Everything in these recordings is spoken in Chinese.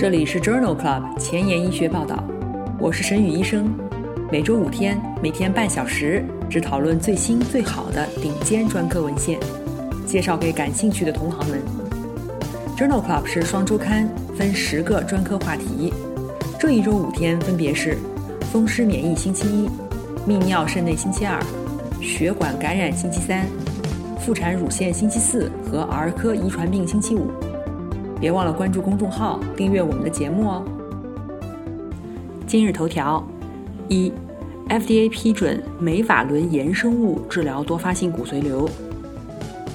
这里是 Journal Club 前沿医学报道，我是沈宇医生。每周五天，每天半小时，只讨论最新最好的顶尖专科文献，介绍给感兴趣的同行们。Journal Club 是双周刊，分十个专科话题。这一周五天分别是：风湿免疫星期一，泌尿肾内星期二，血管感染星期三，妇产乳腺星期四和儿科遗传病星期五。别忘了关注公众号，订阅我们的节目哦。今日头条：一，FDA 批准美法伦衍生物治疗多发性骨髓瘤。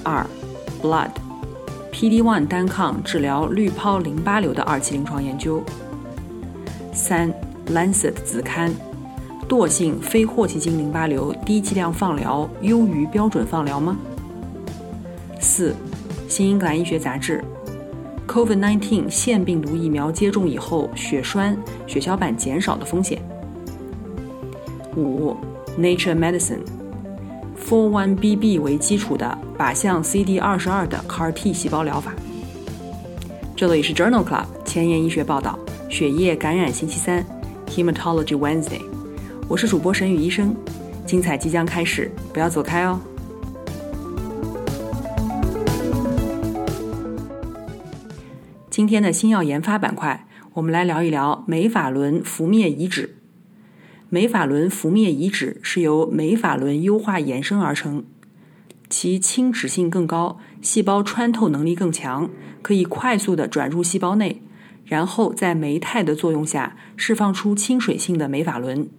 二，Blood，PD-1 单抗治疗滤泡淋巴瘤的二期临床研究。三，Lancet 子刊，惰性非霍奇金淋巴瘤低剂量放疗优于标准放疗吗？四，新英格兰医学杂志。COVID-19 腺病毒疫苗接种以后，血栓、血小板减少的风险。五，Nature Medicine，4-1BB 为基础的靶向 CD22 的 CAR-T 细胞疗法。这里是 Journal Club 前沿医学报道，血液感染星期三，Hematology Wednesday。我是主播沈宇医生，精彩即将开始，不要走开哦。今天的新药研发板块，我们来聊一聊美法伦氟灭乙酯。美法伦氟灭乙酯是由美法伦优化衍生而成，其亲脂性更高，细胞穿透能力更强，可以快速的转入细胞内，然后在酶肽的作用下释放出亲水性的美法伦。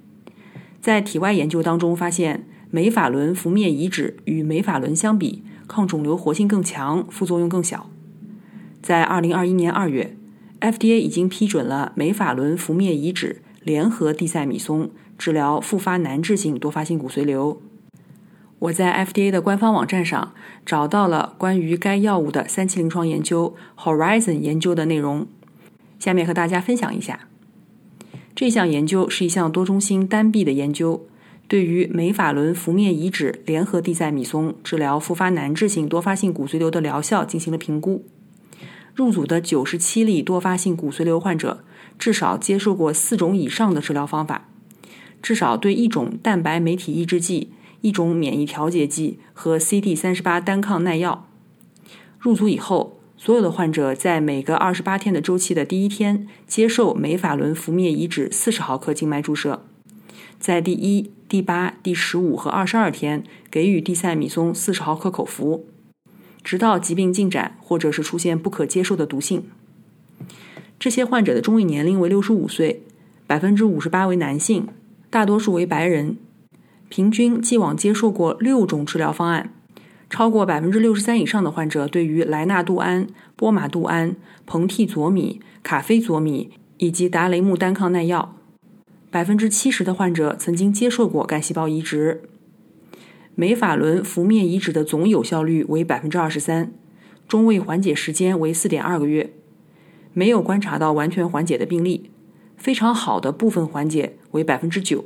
在体外研究当中发现，美法伦氟灭乙酯与美法伦相比，抗肿瘤活性更强，副作用更小。在二零二一年二月，FDA 已经批准了美法伦氟灭乙酯联合地塞米松治疗复发难治性多发性骨髓瘤。我在 FDA 的官方网站上找到了关于该药物的三期临床研究 Horizon 研究的内容，下面和大家分享一下。这项研究是一项多中心单臂的研究，对于美法伦氟灭乙酯联合地塞米松治疗复发难治性多发性骨髓瘤的疗效进行了评估。入组的九十七例多发性骨髓瘤患者，至少接受过四种以上的治疗方法，至少对一种蛋白酶体抑制剂、一种免疫调节剂和 CD 三十八单抗耐药。入组以后，所有的患者在每个二十八天的周期的第一天接受美法伦氟灭乙酯四十毫克静脉注射，在第一、第八、第十五和二十二天给予地塞米松四十毫克口服。直到疾病进展，或者是出现不可接受的毒性。这些患者的中位年龄为六十五岁，百分之五十八为男性，大多数为白人。平均既往接受过六种治疗方案，超过百分之六十三以上的患者对于莱纳度胺、波马度胺、硼替佐米、卡非佐米以及达雷木单抗耐药。百分之七十的患者曾经接受过干细胞移植。美法伦氟灭乙酯的总有效率为百分之二十三，中位缓解时间为四点二个月，没有观察到完全缓解的病例，非常好的部分缓解为百分之九，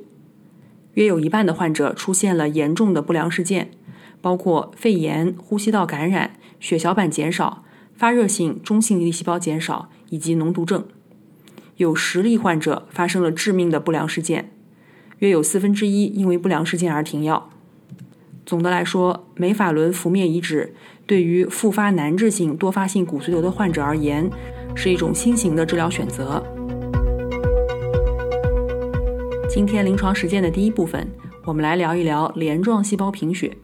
约有一半的患者出现了严重的不良事件，包括肺炎、呼吸道感染、血小板减少、发热性中性粒细胞减少以及脓毒症，有十例患者发生了致命的不良事件，约有四分之一因为不良事件而停药。总的来说，美法伦氟灭乙酯对于复发难治性多发性骨髓瘤的患者而言，是一种新型的治疗选择。今天临床实践的第一部分，我们来聊一聊镰状细胞贫血。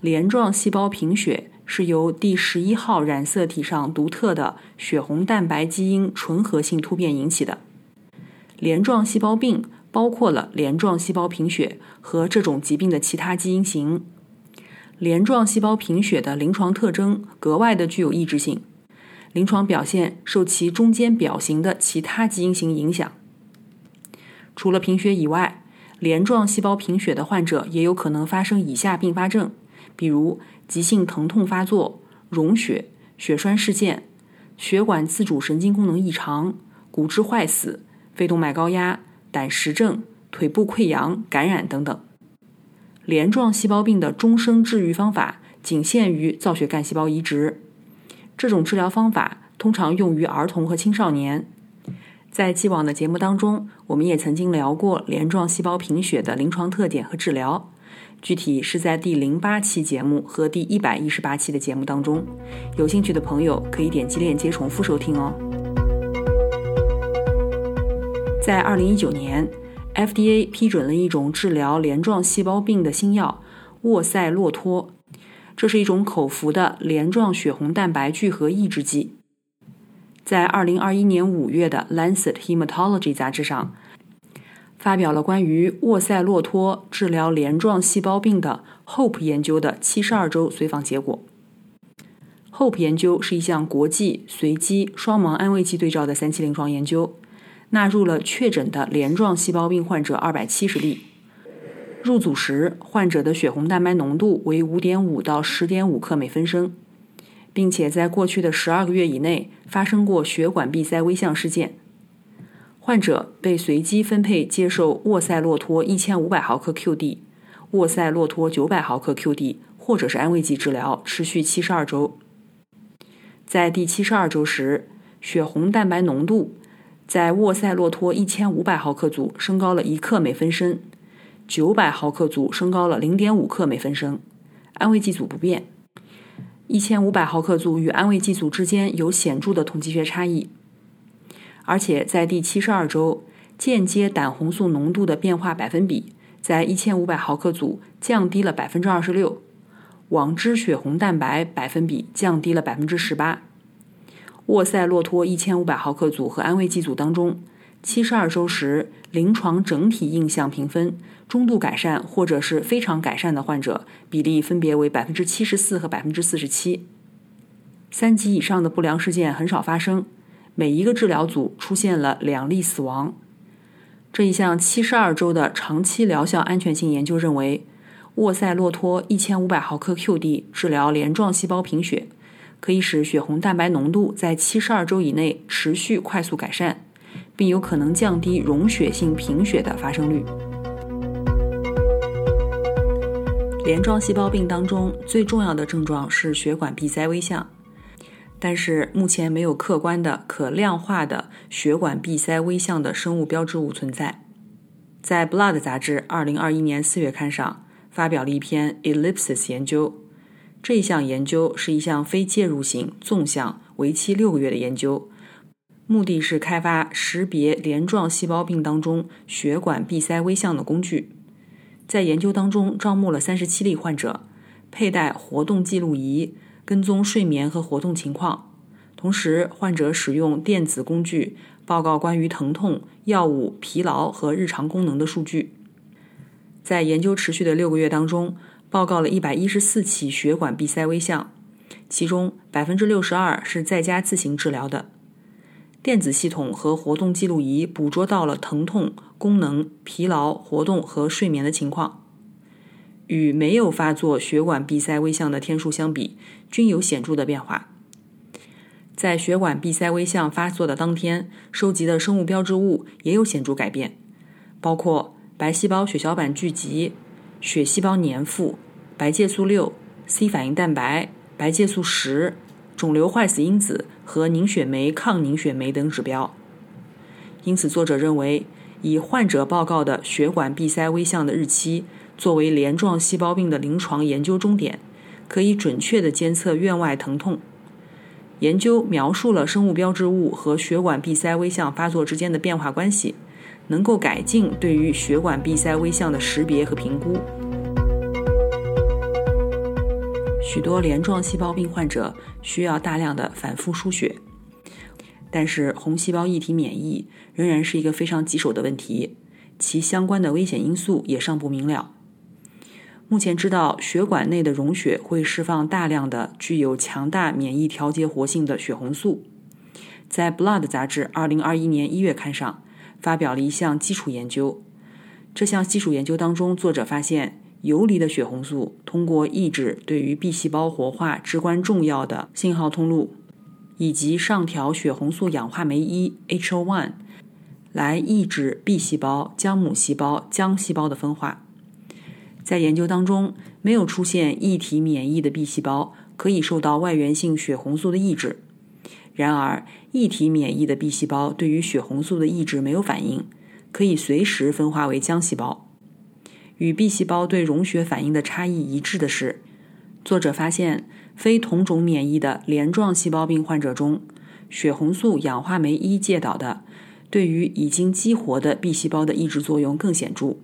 镰状细胞贫血是由第十一号染色体上独特的血红蛋白基因纯合性突变引起的。镰状细胞病。包括了镰状细胞贫血和这种疾病的其他基因型。镰状细胞贫血的临床特征格外的具有抑制性，临床表现受其中间表型的其他基因型影响。除了贫血以外，镰状细胞贫血的患者也有可能发生以下并发症，比如急性疼痛发作、溶血、血栓事件、血管自主神经功能异常、骨质坏死、肺动脉高压。胆石症、腿部溃疡、感染等等，镰状细胞病的终生治愈方法仅限于造血干细胞移植。这种治疗方法通常用于儿童和青少年。在既往的节目当中，我们也曾经聊过镰状细胞贫血的临床特点和治疗，具体是在第零八期节目和第一百一十八期的节目当中。有兴趣的朋友可以点击链接重复收听哦。在二零一九年，FDA 批准了一种治疗镰状细胞病的新药沃塞洛托，这是一种口服的镰状血红蛋白聚合抑制剂。在二零二一年五月的《Lancet Hematology》杂志上，发表了关于沃塞洛托治疗镰状细胞病的 HOPE 研究的七十二周随访结果。HOPE 研究是一项国际随机双盲安慰剂对照的三期临床研究，纳入了确诊的镰状细胞病患者二百七十例。入组时，患者的血红蛋白浓度为五点五到十点五克每分升。并且在过去的十二个月以内发生过血管闭塞微象事件。患者被随机分配接受沃塞洛托一千五百毫克 QD、沃塞洛托九百毫克 QD 或者是安慰剂治疗，持续七十二周。在第七十二周时，血红蛋白浓度在沃塞洛托一千五百毫克组升高了一克每分升，九百毫克组升高了零点五克每分升，安慰剂组不变。一千五百毫克组与安慰剂组之间有显著的统计学差异，而且在第七十二周，间接胆红素浓度的变化百分比在一千五百毫克组降低了百分之二十六，网织血红蛋白百分比降低了百分之十八。沃塞洛托一千五百毫克组和安慰剂组当中。七十二周时，临床整体印象评分中度改善或者是非常改善的患者比例分别为百分之七十四和百分之四十七。三级以上的不良事件很少发生，每一个治疗组出现了两例死亡。这一项七十二周的长期疗效安全性研究认为，沃塞洛托一千五百毫克 QD 治疗镰状细胞贫血，可以使血红蛋白浓度在七十二周以内持续快速改善。并有可能降低溶血性贫血的发生率。镰状细胞病当中最重要的症状是血管闭塞微象，但是目前没有客观的可量化的血管闭塞微象的生物标志物存在。在《Blood》杂志2021年4月刊上发表了一篇 Ellipsis 研究，这项研究是一项非介入型纵向为期六个月的研究。目的是开发识别镰状细胞病当中血管闭塞微像的工具。在研究当中，招募了三十七例患者，佩戴活动记录仪，跟踪睡眠和活动情况。同时，患者使用电子工具报告关于疼痛、药物、疲劳和日常功能的数据。在研究持续的六个月当中，报告了一百一十四起血管闭塞微象，其中百分之六十二是在家自行治疗的。电子系统和活动记录仪捕捉到了疼痛、功能、疲劳、活动和睡眠的情况，与没有发作血管闭塞微象的天数相比，均有显著的变化。在血管闭塞微象发作的当天，收集的生物标志物也有显著改变，包括白细胞血小板聚集、血细胞粘附、白介素六、C 反应蛋白、白介素十。肿瘤坏死因子和凝血酶抗凝血酶等指标。因此，作者认为，以患者报告的血管闭塞微象的日期作为镰状细胞病的临床研究终点，可以准确地监测院外疼痛。研究描述了生物标志物和血管闭塞微象发作之间的变化关系，能够改进对于血管闭塞微象的识别和评估。许多镰状细胞病患者需要大量的反复输血，但是红细胞异体免疫仍然是一个非常棘手的问题，其相关的危险因素也尚不明了。目前知道，血管内的溶血会释放大量的具有强大免疫调节活性的血红素。在《Blood》杂志2021年1月刊上发表了一项基础研究，这项基础研究当中，作者发现。游离的血红素通过抑制对于 B 细胞活化至关重要的信号通路，以及上调血红素氧化酶一 （HO1） 来抑制 B 细胞、浆母细胞、浆细胞的分化。在研究当中，没有出现异体免疫的 B 细胞可以受到外源性血红素的抑制，然而，异体免疫的 B 细胞对于血红素的抑制没有反应，可以随时分化为浆细胞。与 B 细胞对溶血反应的差异一致的是，作者发现非同种免疫的镰状细胞病患者中，血红素氧化酶一介导的对于已经激活的 B 细胞的抑制作用更显著。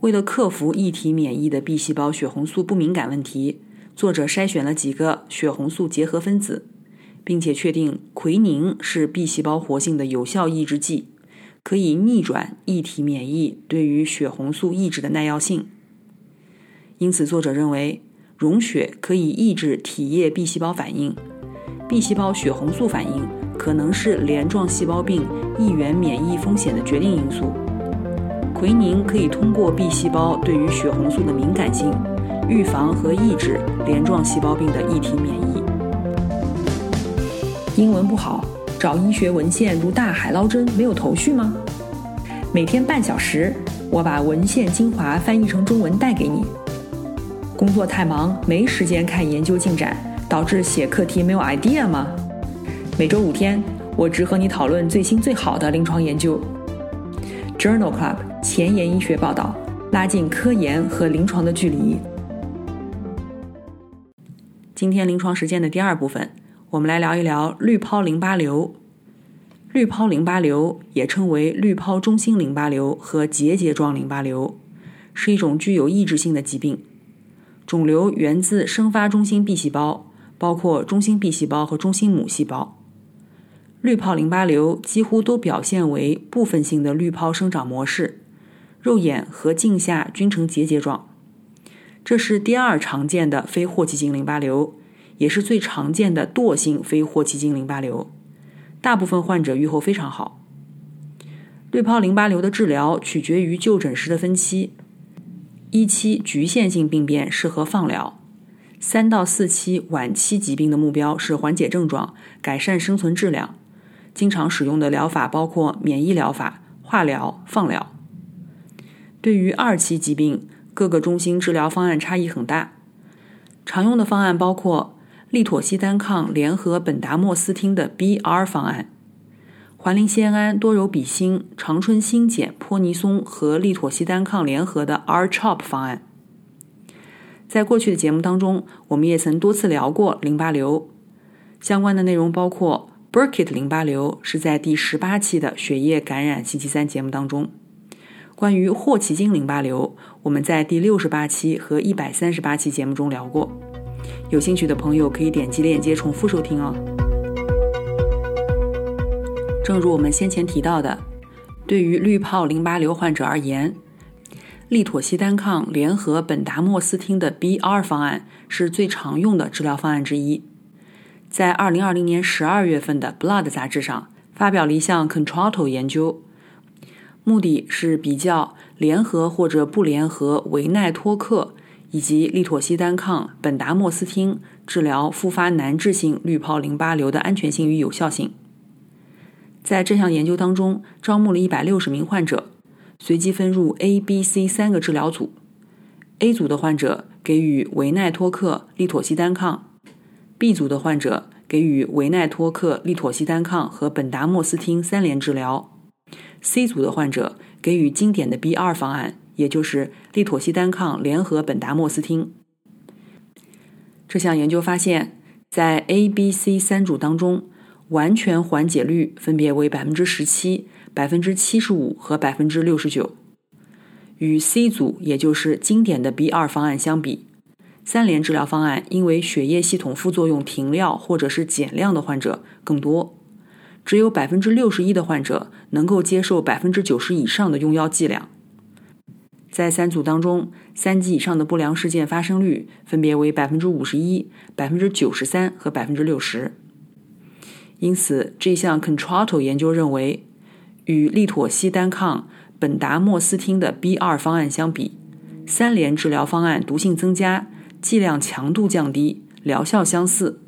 为了克服异体免疫的 B 细胞血红素不敏感问题，作者筛选了几个血红素结合分子，并且确定奎宁是 B 细胞活性的有效抑制剂。可以逆转异体免疫对于血红素抑制的耐药性，因此作者认为溶血可以抑制体液 B 细胞反应，B 细胞血红素反应可能是镰状细胞病抑原免疫风险的决定因素。奎宁可以通过 B 细胞对于血红素的敏感性，预防和抑制镰状细胞病的异体免疫。英文不好。找医学文献如大海捞针，没有头绪吗？每天半小时，我把文献精华翻译成中文带给你。工作太忙，没时间看研究进展，导致写课题没有 idea 吗？每周五天，我只和你讨论最新最好的临床研究。Journal Club 前沿医学报道，拉近科研和临床的距离。今天临床实践的第二部分。我们来聊一聊滤泡淋巴瘤。滤泡淋巴瘤也称为滤泡中心淋巴瘤和结节状淋巴瘤，是一种具有抑制性的疾病。肿瘤源自生发中心 B 细胞，包括中心 B 细胞和中心母细胞。滤泡淋巴瘤几乎都表现为部分性的滤泡生长模式，肉眼和镜下均呈结节状。这是第二常见的非霍奇金淋巴瘤。也是最常见的惰性非霍奇金淋巴瘤，大部分患者预后非常好。滤泡淋巴瘤的治疗取决于就诊时的分期，一期局限性病变适合放疗，三到四期晚期疾病的目标是缓解症状、改善生存质量。经常使用的疗法包括免疫疗法、化疗、放疗。对于二期疾病，各个中心治疗方案差异很大，常用的方案包括。利妥昔单抗联合苯达莫司汀的 BR 方案，环磷酰胺多柔比星、长春新碱、泼尼松和利妥昔单抗联合的 R-CHOP 方案。在过去的节目当中，我们也曾多次聊过淋巴瘤相关的内容，包括 Burkitt 淋巴瘤是在第十八期的血液感染星期三节目当中。关于霍奇金淋巴瘤，我们在第六十八期和一百三十八期节目中聊过。有兴趣的朋友可以点击链接重复收听哦。正如我们先前提到的，对于滤泡淋巴瘤患者而言，利妥昔单抗联合苯达莫司汀的 BR 方案是最常用的治疗方案之一。在2020年12月份的《Blood》杂志上发表了一项 Control 研究，目的是比较联合或者不联合维奈托克。以及利妥昔单抗、苯达莫司汀治疗复发难治性滤泡淋巴瘤的安全性与有效性。在这项研究当中，招募了一百六十名患者，随机分入 A、B、C 三个治疗组。A 组的患者给予维奈托克、利妥昔单抗；B 组的患者给予维奈托克、利妥昔单抗和苯达莫司汀三联治疗；C 组的患者给予经典的 B 二方案。也就是利妥昔单抗联合苯达莫司汀。这项研究发现，在 A、B、C 三组当中，完全缓解率分别为百分之十七、百分之七十五和百分之六十九。与 C 组，也就是经典的 B 二方案相比，三联治疗方案因为血液系统副作用停药或者是减量的患者更多，只有百分之六十一的患者能够接受百分之九十以上的用药剂量。在三组当中，三级以上的不良事件发生率分别为百分之五十一、百分之九十三和百分之六十。因此，这项 Control 研究认为，与利妥昔单抗、苯达莫司汀的 B 二方案相比，三联治疗方案毒性增加，剂量强度降低，疗效相似。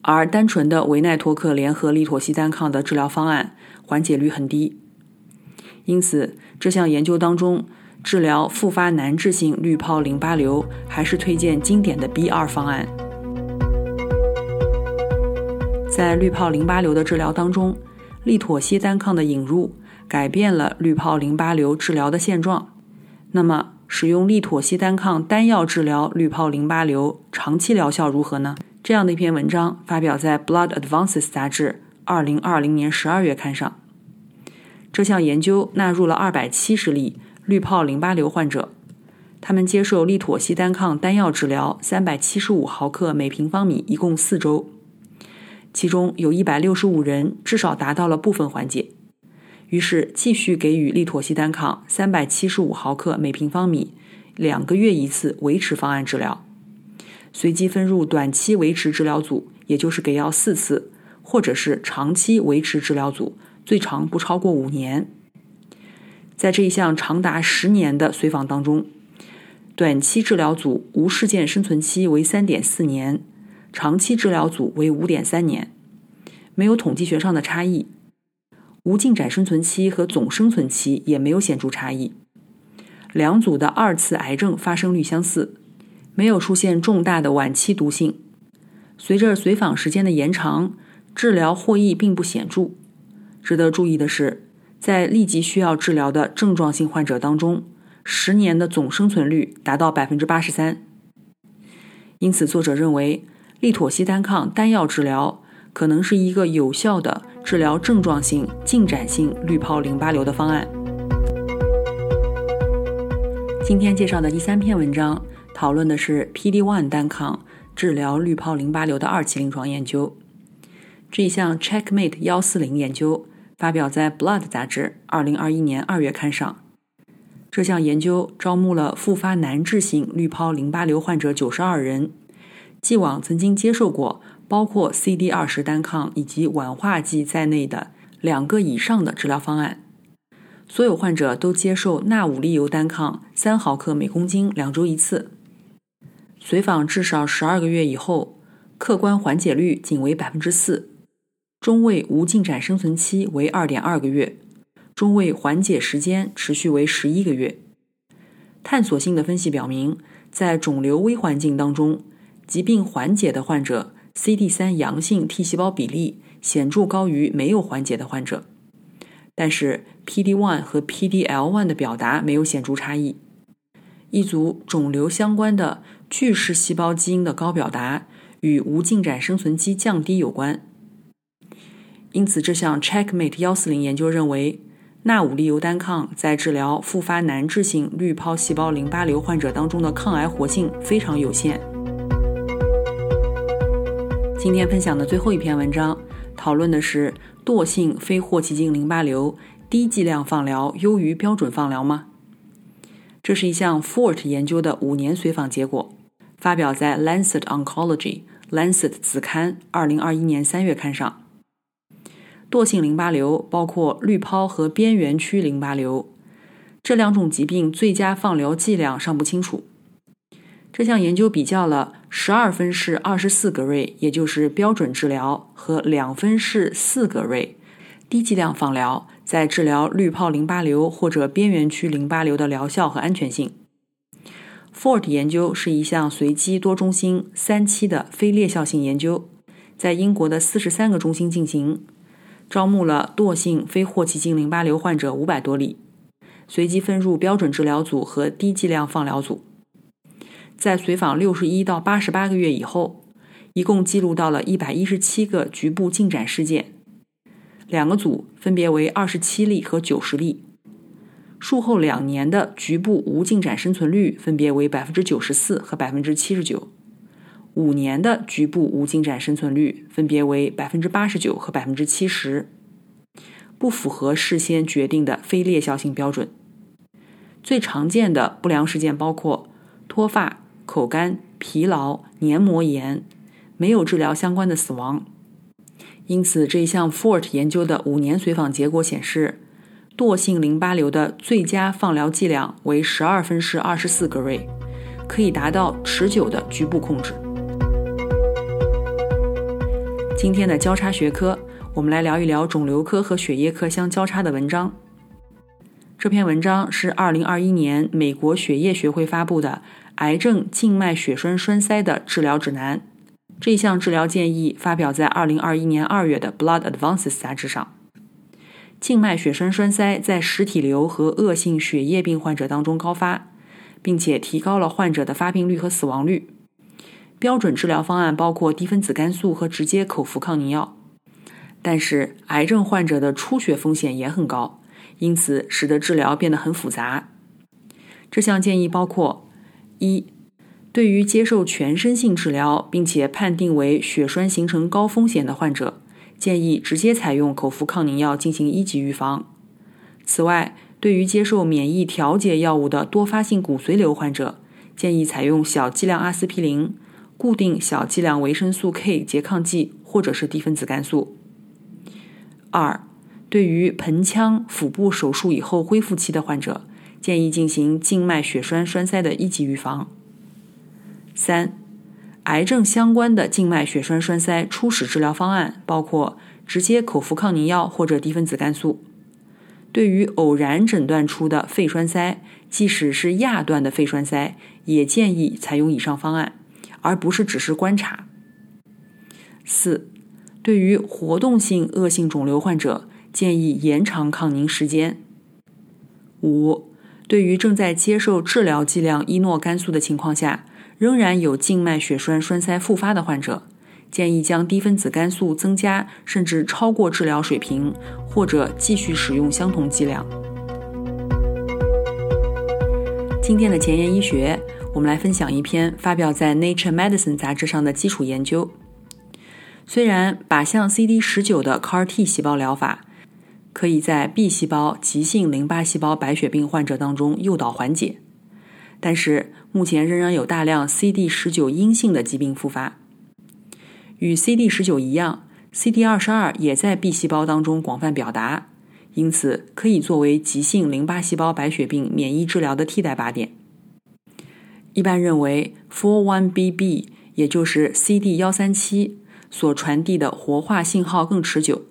而单纯的维奈托克联合利妥昔单抗的治疗方案缓解率很低。因此，这项研究当中，治疗复发难治性滤泡淋巴瘤还是推荐经典的 B 二方案。在滤泡淋巴瘤的治疗当中，利妥昔单抗的引入改变了滤泡淋巴瘤治疗的现状。那么，使用利妥昔单抗单药治疗滤泡淋巴瘤长期疗效如何呢？这样的一篇文章发表在《Blood Advances》杂志二零二零年十二月刊上。这项研究纳入了二百七十例滤泡淋巴瘤患者，他们接受利妥昔单抗单药治疗三百七十五毫克每平方米，一共四周。其中有一百六十五人至少达到了部分缓解，于是继续给予利妥昔单抗三百七十五毫克每平方米，两个月一次维持方案治疗，随机分入短期维持治疗组，也就是给药四次，或者是长期维持治疗组，最长不超过五年。在这一项长达十年的随访当中，短期治疗组无事件生存期为三点四年。长期治疗组为五点三年，没有统计学上的差异。无进展生存期和总生存期也没有显著差异。两组的二次癌症发生率相似，没有出现重大的晚期毒性。随着随访时间的延长，治疗获益并不显著。值得注意的是，在立即需要治疗的症状性患者当中，十年的总生存率达到百分之八十三。因此，作者认为。利妥昔单抗单药治疗可能是一个有效的治疗症状性进展性滤泡淋巴瘤的方案。今天介绍的第三篇文章讨论的是 PD-1 单抗治疗滤泡淋巴瘤的二期临床研究。这项 Checkmate 幺四零研究发表在《Blood》杂志二零二一年二月刊上。这项研究招募了复发难治性滤泡淋巴瘤患者九十二人。既往曾经接受过包括 CD 二十单抗以及烷化剂在内的两个以上的治疗方案，所有患者都接受钠五利油单抗三毫克每公斤两周一次。随访至少十二个月以后，客观缓解率仅为百分之四，中位无进展生存期为二点二个月，中位缓解时间持续为十一个月。探索性的分析表明，在肿瘤微环境当中。疾病缓解的患者，CD 三阳性 T 细胞比例显著高于没有缓解的患者，但是 PD one 和 PDL one 的表达没有显著差异。一组肿瘤相关的巨噬细胞基因的高表达与无进展生存期降低有关。因此，这项 Checkmate 幺四零研究认为，钠五利油单抗在治疗复发难治性滤泡细胞淋巴瘤患者当中的抗癌活性非常有限。今天分享的最后一篇文章，讨论的是惰性非霍奇金淋巴瘤低剂量放疗优于标准放疗吗？这是一项 FORT 研究的五年随访结果，发表在《Lancet Oncology》Lancet 子刊二零二一年三月刊上。惰性淋巴瘤包括滤泡和边缘区淋巴瘤，这两种疾病最佳放疗剂量尚不清楚。这项研究比较了十二分式二十四格瑞，也就是标准治疗和两分式四格瑞低剂量放疗在治疗滤泡淋巴瘤或者边缘区淋巴瘤的疗效和安全性。FORT 研究是一项随机多中心三期的非裂效性研究，在英国的四十三个中心进行，招募了惰性非霍奇金淋巴瘤患者五百多例，随机分入标准治疗组和低剂量放疗组。在随访六十一到八十八个月以后，一共记录到了一百一十七个局部进展事件，两个组分别为二十七例和九十例。术后两年的局部无进展生存率分别为百分之九十四和百分之七十九，五年的局部无进展生存率分别为百分之八十九和百分之七十，不符合事先决定的非裂效性标准。最常见的不良事件包括脱发。口干、疲劳、黏膜炎，没有治疗相关的死亡。因此，这一项 FORT 研究的五年随访结果显示，惰性淋巴瘤的最佳放疗剂量为十二分式二十四格瑞，可以达到持久的局部控制。今天的交叉学科，我们来聊一聊肿瘤科和血液科相交叉的文章。这篇文章是二零二一年美国血液学会发布的。癌症静脉血栓栓塞的治疗指南，这项治疗建议发表在2021年2月的《Blood Advances》杂志上。静脉血栓栓塞在实体瘤和恶性血液病患者当中高发，并且提高了患者的发病率和死亡率。标准治疗方案包括低分子肝素和直接口服抗凝药，但是癌症患者的出血风险也很高，因此使得治疗变得很复杂。这项建议包括：一、对于接受全身性治疗并且判定为血栓形成高风险的患者，建议直接采用口服抗凝药进行一级预防。此外，对于接受免疫调节药物的多发性骨髓瘤患者，建议采用小剂量阿司匹林。固定小剂量维生素 K 拮抗剂或者是低分子肝素。二，对于盆腔腹部手术以后恢复期的患者，建议进行静脉血栓栓塞的一级预防。三，癌症相关的静脉血栓栓塞初始治疗方案包括直接口服抗凝药或者低分子肝素。对于偶然诊断出的肺栓塞，即使是亚段的肺栓塞，也建议采用以上方案。而不是只是观察。四，对于活动性恶性肿瘤患者，建议延长抗凝时间。五，对于正在接受治疗剂量依诺肝素的情况下，仍然有静脉血栓栓塞复发的患者，建议将低分子肝素增加甚至超过治疗水平，或者继续使用相同剂量。今天的前沿医学。我们来分享一篇发表在《Nature Medicine》杂志上的基础研究。虽然靶向 CD 十九的 CAR-T 细胞疗法可以在 B 细胞急性淋巴细胞白血病患者当中诱导缓解，但是目前仍然有大量 CD 十九阴性的疾病复发。与 CD 十九一样，CD 二十二也在 B 细胞当中广泛表达，因此可以作为急性淋巴细胞白血病免疫治疗的替代靶点。一般认为，4-1BB，也就是 CD 幺三七所传递的活化信号更持久，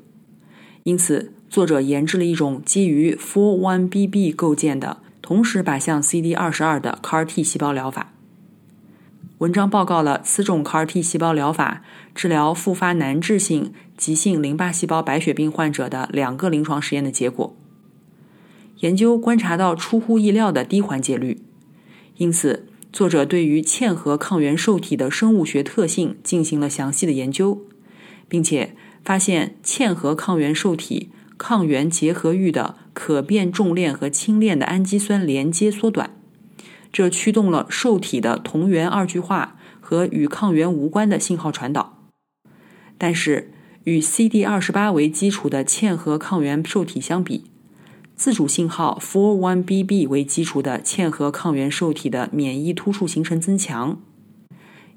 因此作者研制了一种基于 4-1BB 构建的同时靶向 CD 二十二的 CAR-T 细胞疗法。文章报告了此种 CAR-T 细胞疗法治疗复发难治性急性淋巴细胞白血病患者的两个临床实验的结果。研究观察到出乎意料的低缓解率，因此。作者对于嵌合抗原受体的生物学特性进行了详细的研究，并且发现嵌合抗原受体抗原结合域的可变重链和轻链的氨基酸连接缩短，这驱动了受体的同源二聚化和与抗原无关的信号传导。但是，与 CD 二十八为基础的嵌合抗原受体相比，自主信号 4-1BB 为基础的嵌合抗原受体的免疫突触形成增强，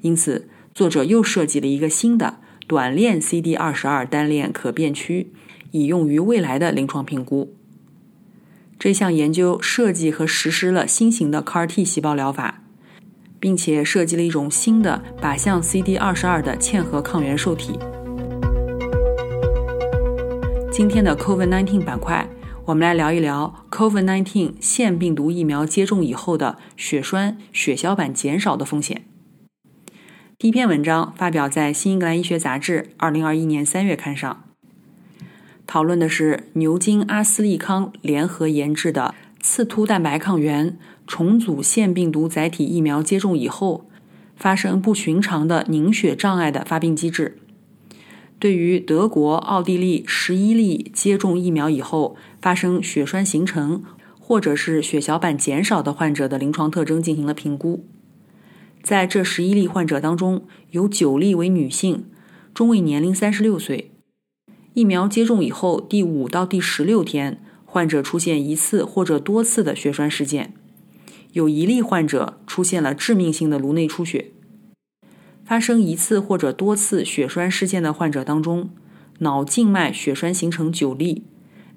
因此作者又设计了一个新的短链 CD 二十二单链可变区，以用于未来的临床评估。这项研究设计和实施了新型的 CAR-T 细胞疗法，并且设计了一种新的靶向 CD 二十二的嵌合抗原受体。今天的 COVID-19 板块。我们来聊一聊 COVID-19 腺病毒疫苗接种以后的血栓、血小板减少的风险。第一篇文章发表在《新英格兰医学杂志》二零二一年三月刊上，讨论的是牛津阿斯利康联合研制的刺突蛋白抗原重组腺病毒载体疫苗接种以后发生不寻常的凝血障碍的发病机制。对于德国、奥地利十一例接种疫苗以后发生血栓形成或者是血小板减少的患者的临床特征进行了评估。在这十一例患者当中，有九例为女性，中位年龄三十六岁。疫苗接种以后第五到第十六天，患者出现一次或者多次的血栓事件，有一例患者出现了致命性的颅内出血。发生一次或者多次血栓事件的患者当中，脑静脉血栓形成九例，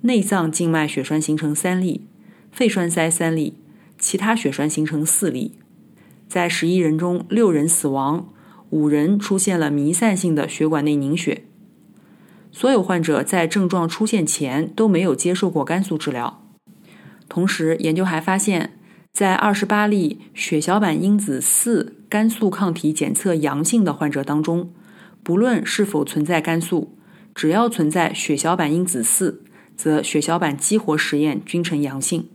内脏静脉血栓形成三例，肺栓塞三例，其他血栓形成四例。在十一人中，六人死亡，五人出现了弥散性的血管内凝血。所有患者在症状出现前都没有接受过肝素治疗。同时，研究还发现。在二十八例血小板因子四肝素抗体检测阳性的患者当中，不论是否存在肝素，只要存在血小板因子四，则血小板激活实验均呈阳性。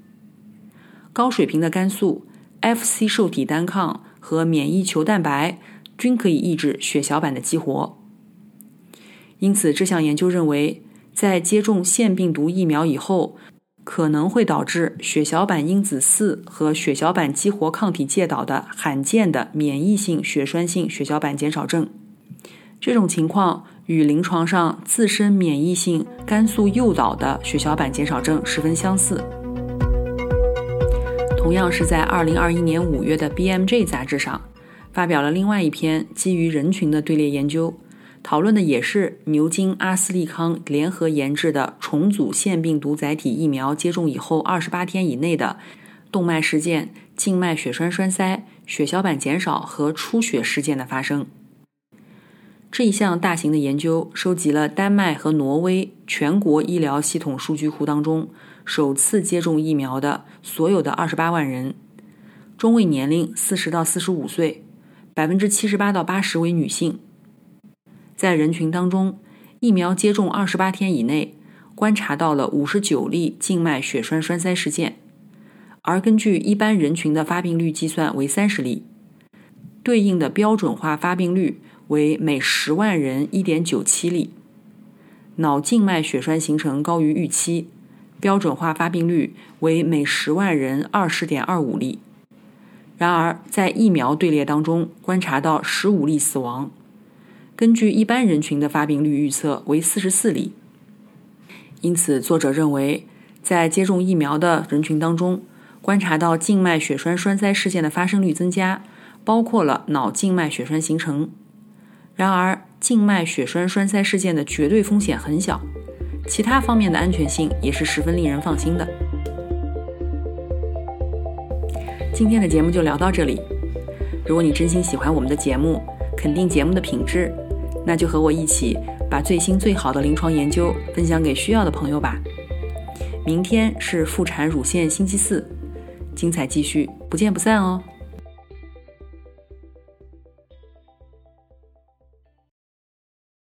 高水平的肝素、Fc 受体单抗和免疫球蛋白均可以抑制血小板的激活。因此，这项研究认为，在接种腺病毒疫苗以后，可能会导致血小板因子四和血小板激活抗体介导的罕见的免疫性血栓性血小板减少症。这种情况与临床上自身免疫性肝素诱导的血小板减少症十分相似。同样是在2021年5月的 BMJ 杂志上，发表了另外一篇基于人群的队列研究。讨论的也是牛津阿斯利康联合研制的重组腺病毒载体疫苗接种以后二十八天以内的动脉事件、静脉血栓栓塞、血小板减少和出血事件的发生。这一项大型的研究收集了丹麦和挪威全国医疗系统数据库当中首次接种疫苗的所有的二十八万人，中位年龄四十到四十五岁，百分之七十八到八十为女性。在人群当中，疫苗接种二十八天以内，观察到了五十九例静脉血栓栓塞事件，而根据一般人群的发病率计算为三十例，对应的标准化发病率为每十万人一点九七例。脑静脉血栓形成高于预期，标准化发病率为每十万人二十点二五例。然而，在疫苗队列当中，观察到十五例死亡。根据一般人群的发病率预测为四十四例，因此作者认为，在接种疫苗的人群当中，观察到静脉血栓栓塞事件的发生率增加，包括了脑静脉血栓形成。然而，静脉血栓栓塞事件的绝对风险很小，其他方面的安全性也是十分令人放心的。今天的节目就聊到这里。如果你真心喜欢我们的节目，肯定节目的品质。那就和我一起把最新最好的临床研究分享给需要的朋友吧。明天是妇产乳腺星期四，精彩继续，不见不散哦。